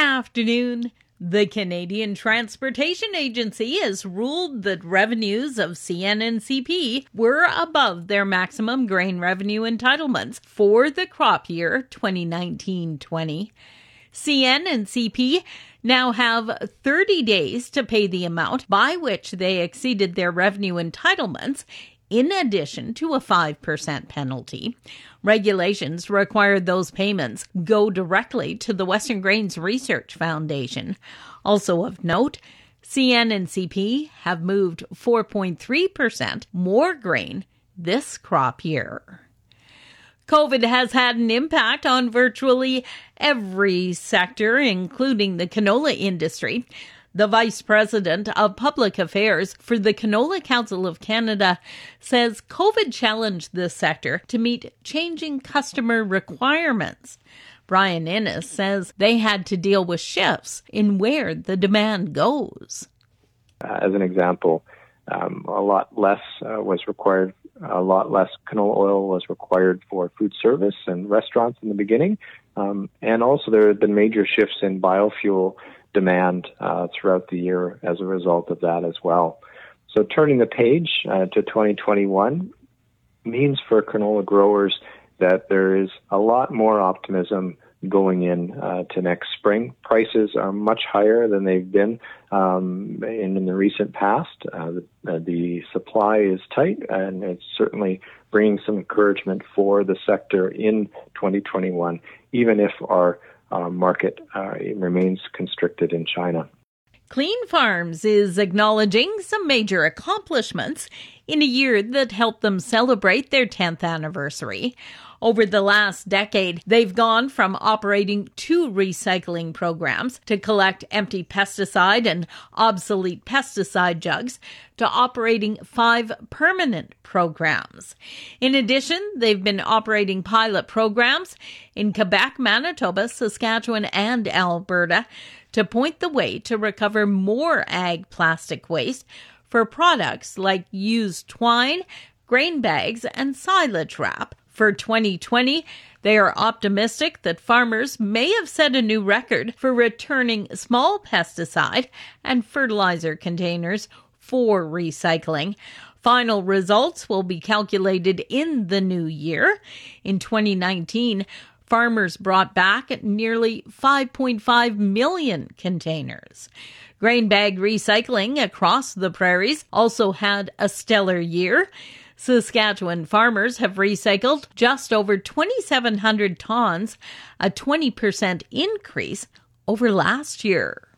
afternoon. The Canadian Transportation Agency has ruled that revenues of CN were above their maximum grain revenue entitlements for the crop year 2019-20. CN and CP now have 30 days to pay the amount by which they exceeded their revenue entitlements in addition to a 5% penalty. Regulations require those payments go directly to the Western Grains Research Foundation. Also of note, CN and CP have moved 4.3% more grain this crop year. COVID has had an impact on virtually every sector, including the canola industry. The Vice President of Public Affairs for the Canola Council of Canada says COVID challenged this sector to meet changing customer requirements. Brian Innes says they had to deal with shifts in where the demand goes. Uh, as an example, um, a lot less uh, was required, a lot less canola oil was required for food service and restaurants in the beginning. Um, and also, there have been major shifts in biofuel demand uh, throughout the year as a result of that as well. So turning the page uh, to 2021 means for canola growers that there is a lot more optimism going in uh, to next spring. Prices are much higher than they've been um, in, in, the recent past. Uh, the, uh, the, supply is tight, and it's certainly bringing some encouragement for the sector in 2021, even if our market uh, remains constricted in China. Cleanfarms is acknowledging some major accomplishments in a year that helped them celebrate their 10th anniversary. Over the last decade, they've gone from operating two recycling programs to collect empty pesticide and obsolete pesticide jugs to operating five permanent programs. In addition, they've been operating pilot programs in Quebec, Manitoba, Saskatchewan, and Alberta to point the way to recover more ag plastic waste for products like used twine, grain bags, and silage wrap for 2020, they are optimistic that farmers may have set a new record for returning small pesticide and fertilizer containers for recycling. Final results will be calculated in the new year. In 2019, farmers brought back nearly 5.5 million containers. Grain bag recycling across the prairies also had a stellar year. Saskatchewan farmers have recycled just over 2,700 tons, a 20% increase over last year.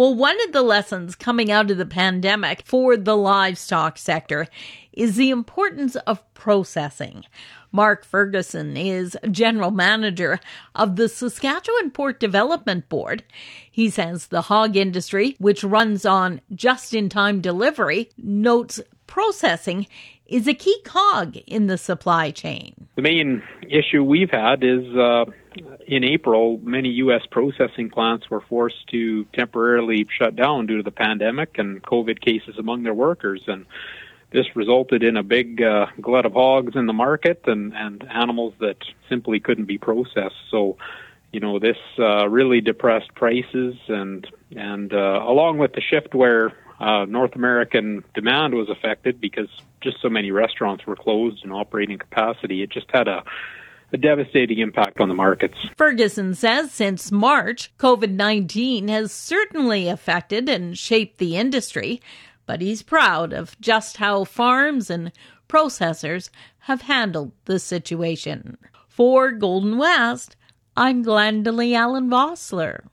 Well, one of the lessons coming out of the pandemic for the livestock sector is the importance of processing. Mark Ferguson is general manager of the Saskatchewan Pork Development Board. He says the hog industry, which runs on just in time delivery, notes processing is a key cog in the supply chain. The main issue we've had is uh, in April, many U.S. processing plants were forced to temporarily shut down due to the pandemic and COVID cases among their workers. And this resulted in a big uh, glut of hogs in the market and, and animals that simply couldn't be processed. So, you know, this uh, really depressed prices and and uh, along with the shift where uh, North American demand was affected because just so many restaurants were closed and operating capacity. It just had a a devastating impact on the markets. Ferguson says since March, COVID 19 has certainly affected and shaped the industry, but he's proud of just how farms and processors have handled the situation. For Golden West, I'm Glendalee Allen Vossler.